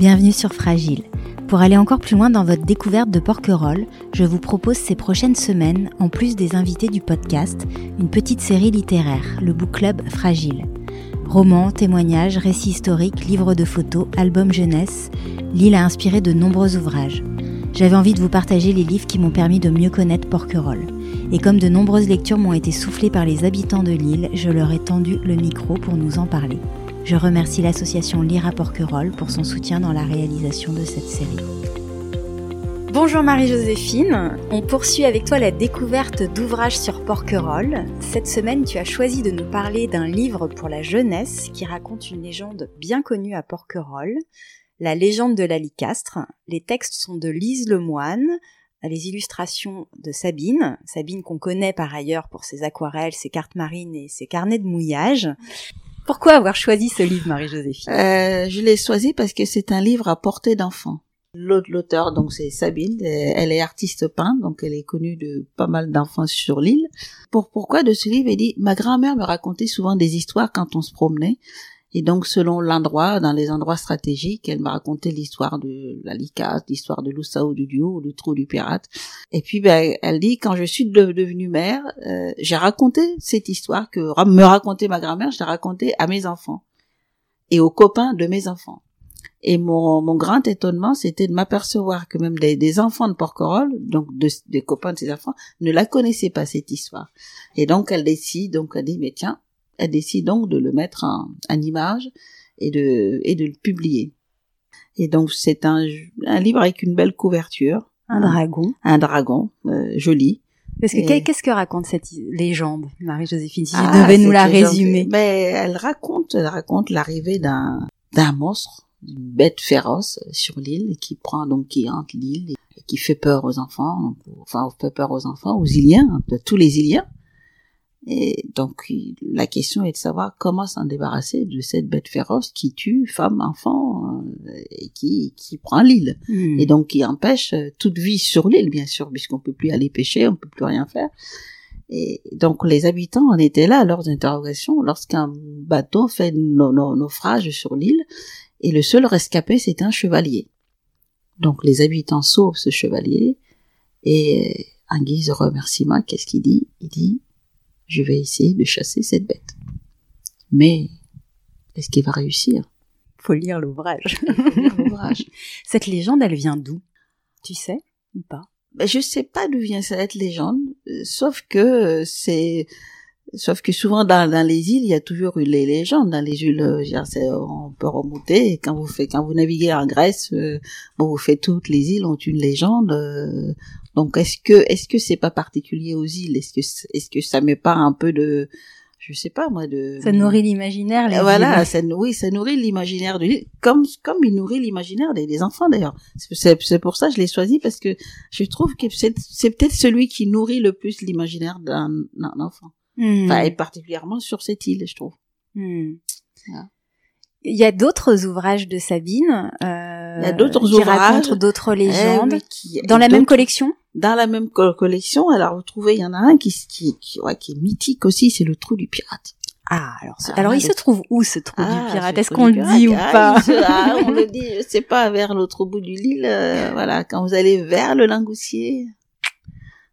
Bienvenue sur Fragile. Pour aller encore plus loin dans votre découverte de Porquerolles, je vous propose ces prochaines semaines, en plus des invités du podcast, une petite série littéraire, le Book Club Fragile. Romans, témoignages, récits historiques, livres de photos, albums jeunesse, l'île a inspiré de nombreux ouvrages. J'avais envie de vous partager les livres qui m'ont permis de mieux connaître Porquerolles. Et comme de nombreuses lectures m'ont été soufflées par les habitants de l'île, je leur ai tendu le micro pour nous en parler. Je remercie l'association Lire à Porquerolles pour son soutien dans la réalisation de cette série. Bonjour Marie-Joséphine, on poursuit avec toi la découverte d'ouvrages sur Porquerolles. Cette semaine, tu as choisi de nous parler d'un livre pour la jeunesse qui raconte une légende bien connue à Porquerolles, la légende de la Licastre. Les textes sont de Lise Lemoine, les illustrations de Sabine, Sabine qu'on connaît par ailleurs pour ses aquarelles, ses cartes marines et ses carnets de mouillage. Pourquoi avoir choisi ce livre, Marie-Joséphine? Euh, Je l'ai choisi parce que c'est un livre à portée d'enfant. L'auteur, donc c'est Sabine, elle est artiste peintre, donc elle est connue de pas mal d'enfants sur l'île. Pour pourquoi de ce livre? Elle dit ma grand-mère me racontait souvent des histoires quand on se promenait, et donc, selon l'endroit, dans les endroits stratégiques, elle m'a raconté l'histoire de la Licasse, l'histoire de l'Oussao du Dio, le trou du pirate. Et puis, ben, elle dit, quand je suis devenue mère, euh, j'ai raconté cette histoire que me racontait ma grand-mère, je l'ai racontée à mes enfants et aux copains de mes enfants. Et mon, mon grand étonnement, c'était de m'apercevoir que même des, enfants de Porquerolles, donc des copains de ses enfants, ne la connaissaient pas cette histoire. Et donc elle décide, donc elle dit mais tiens, elle décide donc de le mettre en, image et de, et de le publier. Et donc c'est un, un livre avec une belle couverture. Un dragon. Un dragon, euh, joli. Parce que qu'est-ce que raconte cette légende, Marie-Joséphine, si ah, devais nous la résumer Mais elle raconte, elle raconte l'arrivée d'un d'un monstre, d'une bête féroce sur l'île qui prend donc qui hante l'île et qui fait peur aux enfants, enfin fait peur aux enfants, aux Iliens, de tous les Iliens. Et donc la question est de savoir comment s'en débarrasser de cette bête féroce qui tue femmes, enfants euh, et qui, qui prend l'île hmm. et donc qui empêche euh, toute vie sur l'île bien sûr puisqu'on peut plus aller pêcher, on peut plus rien faire. Et donc les habitants en étaient là à leurs interrogations lorsqu'un bateau fait naufrage sur l'île et le seul rescapé c'est un chevalier. Donc les habitants sauvent ce chevalier et en guise de remerciement, qu'est-ce qu'il dit? Il dit je vais essayer de chasser cette bête. Mais est-ce qu'il va réussir? Faut lire l'ouvrage. cette légende, elle vient d'où? Tu sais ou pas? Ben, Je sais pas d'où vient cette légende, euh, sauf que euh, c'est Sauf que souvent dans, dans, les îles, il y a toujours eu les légendes. Dans les îles, euh, on peut remonter. quand vous faites, quand vous naviguez en Grèce, bon, vous faites toutes les îles ont une légende. Donc est-ce que est-ce que c'est pas particulier aux îles? Est-ce que est-ce que ça met pas un peu de je sais pas moi de ça nourrit l'imaginaire les voilà ça oui ça nourrit l'imaginaire de l'île comme comme il nourrit l'imaginaire des, des, enfants d'ailleurs c'est c'est pour ça que je l'ai choisi parce que je trouve que c'est c'est peut-être celui qui nourrit le plus l'imaginaire d'un enfant hmm. enfin et particulièrement sur cette île je trouve hmm. Il y a d'autres ouvrages de Sabine. Euh, il y a d'autres qui racontent d'autres légendes eh dans la même collection? Dans la même collection, alors vous trouvez, il y en a un qui qui qui, ouais, qui est mythique aussi, c'est le trou du pirate. Ah, alors, ah, alors il se trouve où ce trou du ah, pirate? Est-ce qu'on le dit ou ah, pas? ah, On le dit, je sais pas, vers l'autre bout du Lille. Euh, voilà, quand vous allez vers le Langoussier,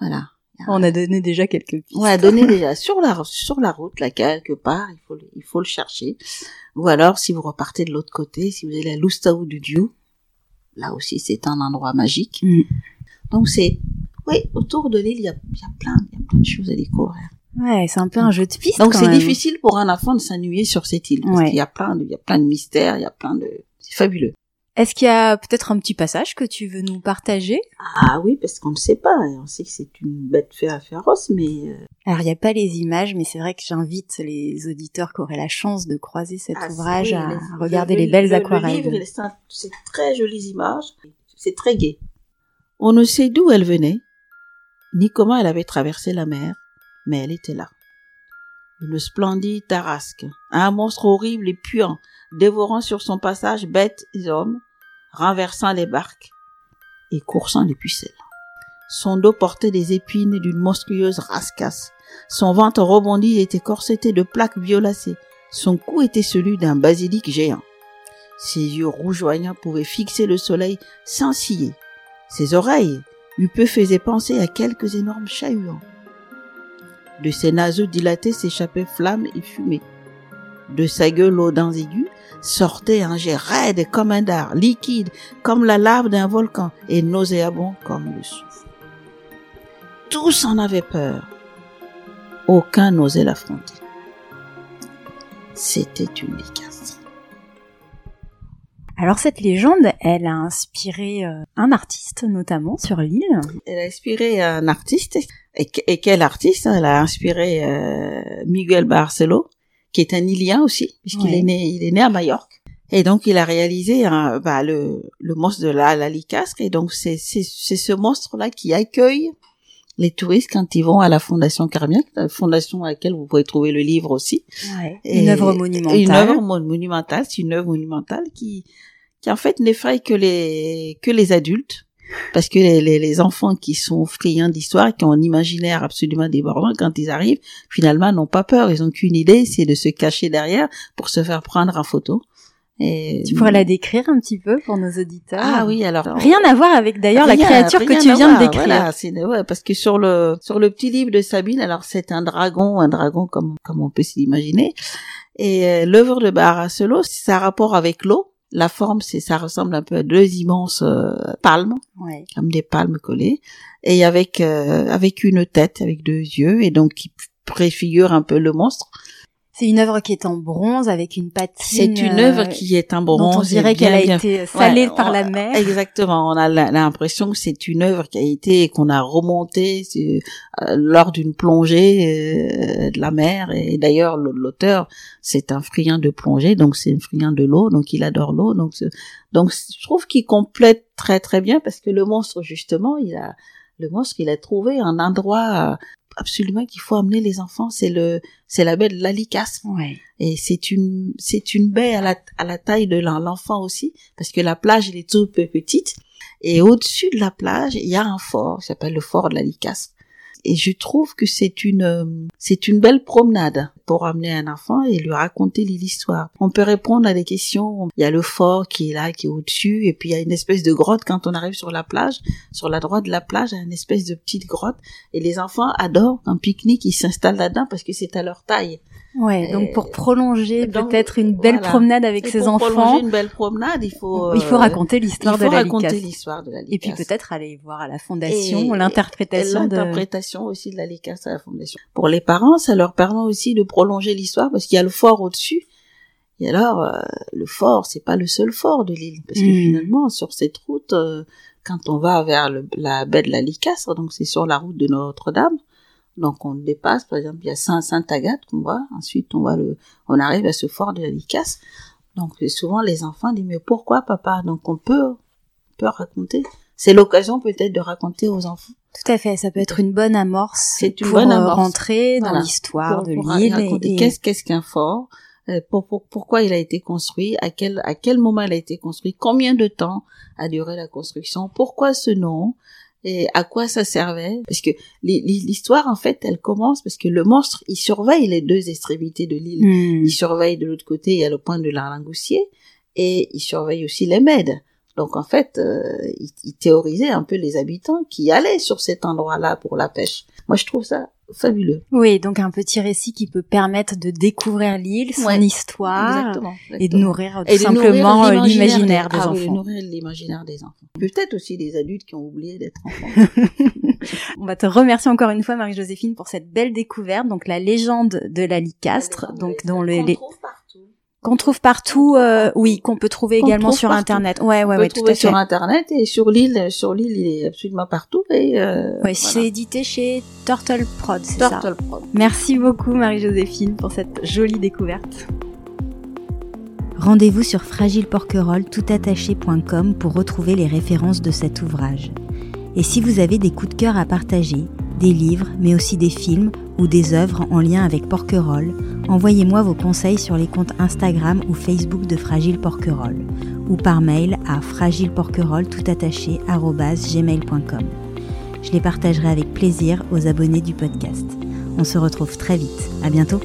voilà. On a donné déjà quelques pistes. On a donné déjà sur la sur la route, là quelque part, il faut il faut le chercher. Ou alors si vous repartez de l'autre côté, si vous allez à Lustau du Dieu, là aussi c'est un endroit magique. Mm. Donc c'est oui, autour de l'île, il y a, y a plein il y a plein de choses à découvrir. Ouais, c'est un peu un jeu de pistes. Donc c'est difficile pour un enfant de s'ennuyer sur cette île parce qu'il y a plein de il y a plein de mystères, il y a plein de c'est fabuleux. Est-ce qu'il y a peut-être un petit passage que tu veux nous partager? Ah oui, parce qu'on ne sait pas. On sait que c'est une bête féroce, mais... Euh, Alors, il n'y a pas les images, mais c'est vrai que j'invite les auditeurs qui auraient la chance de croiser cet ah, ouvrage à regarder les, belles aquarelles. Le livre, c'est très jolies images. C'est très gai. On ne sait d'où elle venait, ni comment elle avait traversé la mer, mais elle était là. Une splendide tarasque, un monstre horrible et puant, dévorant sur son passage bêtes et hommes, renversant les barques et coursant les pucelles. Son dos portait des épines d'une monstrueuse rascasse. Son ventre rebondi était corseté de plaques violacées. Son cou était celui d'un basilic géant. Ses yeux rougeoyants pouvaient fixer le soleil sans ciller. Ses oreilles peu faisaient penser à quelques énormes chahuans. De ses naseaux dilatés s'échappaient flammes et fumées. De sa gueule aux dents aiguës sortait un jet raide comme un dard, liquide comme la lave d'un volcan et nauséabond comme le souffle. Tous en avaient peur. Aucun n'osait l'affronter. C'était une licasse. Alors cette légende, elle a inspiré euh, un artiste notamment sur l'île. Elle a inspiré un artiste. Et, quel artiste Elle a inspiré euh, Miguel Barcelo, qui est un Ilien aussi, puisqu'il est né, il est né à Majorque. Et donc il a réalisé bah, le, le monstre de la, la licasque. Et donc c'est c'est ce monstre-là qui accueille les touristes quand ils vont à la Fondation Carmiac, la fondation à laquelle vous pouvez trouver le livre aussi. Ouais, une œuvre monumentale. Une œuvre monumentale, c'est une œuvre monumentale qui, qui en fait n'effraie que les que les adultes. Parce que les, les, enfants qui sont friands d'histoire, qui ont un imaginaire absolument débordant, quand ils arrivent, finalement, n'ont pas peur. Ils ont qu'une idée, c'est de se cacher derrière pour se faire prendre en photo. Et... Tu pourrais la décrire un petit peu pour nos auditeurs? Ah oui, alors rien à voir avec d'ailleurs la créature que tu viens de décrire. Voilà, c'est ouais, parce que sur le sur le petit livre de Sabine, alors c'est un dragon, un dragon comme comme on peut s'imaginer. Et euh, l'œuvre de Baracelo, ça a rapport avec l'eau. La forme, c'est ça ressemble un peu à deux immenses euh, palmes, ouais. comme des palmes collées, et avec euh, avec une tête, avec deux yeux, et donc qui préfigure un peu le monstre. C'est une œuvre qui est en bronze avec une patine. C'est une œuvre qui est en bronze. Dont on dirait qu'elle a été salée par la mer. Exactement. On a l'impression que c'est une œuvre qui a été qu'on a remontée euh, lors d'une plongée euh, de la mer. Et d'ailleurs, l'auteur, c'est un friand de plongée, donc c'est un friand de l'eau, donc il adore l'eau. Donc, donc je trouve qu'il complète très très bien parce que le monstre justement, il a le monstre, il a trouvé un endroit absolument qu'il faut amener les enfants, c'est le, c'est la baie de l'Alicasse. Ouais. Et c'est une, c'est une baie à la, à la taille de l'enfant aussi, parce que la plage, elle est toute petite. Et au-dessus de la plage, il y a un fort, qui s'appelle le fort de l'Alicasse et je trouve que c'est une euh, c'est une belle promenade pour amener un enfant et lui raconter l'histoire. On peut répondre à des questions. Il y a le fort qui est là, qui est au-dessus, et puis il y a une espèce de grotte quand on arrive sur la plage. Sur la droite de la plage, il y a une espèce de petite grotte, et les enfants adorent un pique-nique, ils s'installent là-dedans parce que c'est à leur taille. Ouais, donc pour prolonger peut-être une belle promenade avec ses pour enfants. prolonger une belle promenade, il faut il faut euh, raconter l'histoire de la raconter l'histoire de la Et puis peut-être aller voir à la fondation l'interprétation de l'interprétation aussi de la licasse à la fondation. Pour les parents, ça leur permet aussi de prolonger l'histoire parce qu'il y a le fort au-dessus. Et alors euh, le fort, c'est pas le seul fort de l'île parce que hmm. finalement sur cette route euh, quand on va vers le, la baie de la Licasse, donc c'est sur la route de Notre-Dame, donc on dépasse, par exemple, il y a Saint-Agathe qu'on voit, ensuite on voit le, on arrive à ce fort de la Licasse. Donc souvent les enfants disent mais pourquoi papa? Donc on peut, peut raconter. C'est l'occasion peut-être de raconter aux enfants. Tout à fait, ça peut être une bonne amorce. C'est une bonne euh, amorce. rentrer dans l'histoire de l'île. Et... Qu'est-ce qu'est-ce qu'un fort euh, pour, pourquoi il a été construit, à quel à quel moment il a été construit, combien de temps a duré la construction, pourquoi ce nom, et à quoi ça servait. Parce que l'histoire en fait elle commence parce que le monstre il surveille les deux extrémités de l'île. Hmm. il surveille de l'autre côté il y a le point de l'Arlingoussier et il surveille aussi les Mèdes. Donc en fait euh, il, il, théorisait un peu les habitants qui allaient sur cet endroit là pour la pêche. Moi je trouve ça fabuleux. Oui, donc un petit récit qui peut permettre de découvrir l'île, son histoire, et de nourrir tout simplement euh, l'imaginaire des, ah enfants. nourrir l'imaginaire des enfants. Peut-être aussi des adultes qui ont oublié d'être enfants. On va te remercier encore une fois, Marie-Joséphine, pour cette belle découverte. Donc la légende de la Licastre, donc dont le, les qu'on trouve partout, euh, oui, qu'on peut trouver également sur internet. Ouais, ouais, ouais, tout à fait. sur internet et sur l'île, sur l'île, il est absolument partout. Et euh, ouais, c'est édité chez Turtle Prod, c'est ça. Turtle Prod. Merci beaucoup Marie-Joséphine pour cette jolie découverte. Rendez-vous sur fragileporquerolles.toutattaché.com pour retrouver les références de cet ouvrage. Et si vous avez des coups de cœur à partager, des livres, mais aussi des films ou des œuvres en lien avec Porquerolles, envoyez-moi vos conseils sur les comptes Instagram ou Facebook de Fragile Porquerolles ou par mail à fragileporquerolles.toutattaché.gmail.com. Je les partagerai avec plaisir aux abonnés du podcast. On se retrouve très vite. À bientôt!